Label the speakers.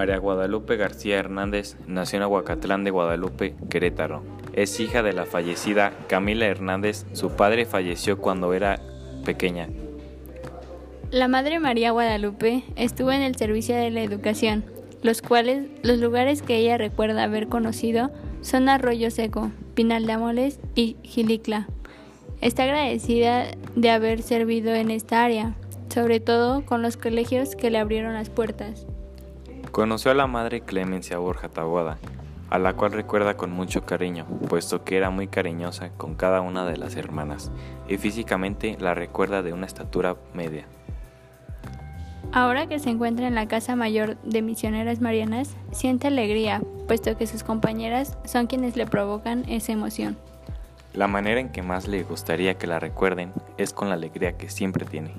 Speaker 1: María Guadalupe García Hernández nació en Aguacatlán de Guadalupe, Querétaro. Es hija de la fallecida Camila Hernández. Su padre falleció cuando era pequeña.
Speaker 2: La Madre María Guadalupe estuvo en el servicio de la educación, los cuales los lugares que ella recuerda haber conocido son Arroyo Seco, Pinal de Amoles y Gilicla. Está agradecida de haber servido en esta área, sobre todo con los colegios que le abrieron las puertas.
Speaker 1: Conoció a la madre Clemencia Borja Taboada, a la cual recuerda con mucho cariño, puesto que era muy cariñosa con cada una de las hermanas, y físicamente la recuerda de una estatura media.
Speaker 2: Ahora que se encuentra en la Casa Mayor de Misioneras Marianas, siente alegría, puesto que sus compañeras son quienes le provocan esa emoción.
Speaker 1: La manera en que más le gustaría que la recuerden es con la alegría que siempre tiene.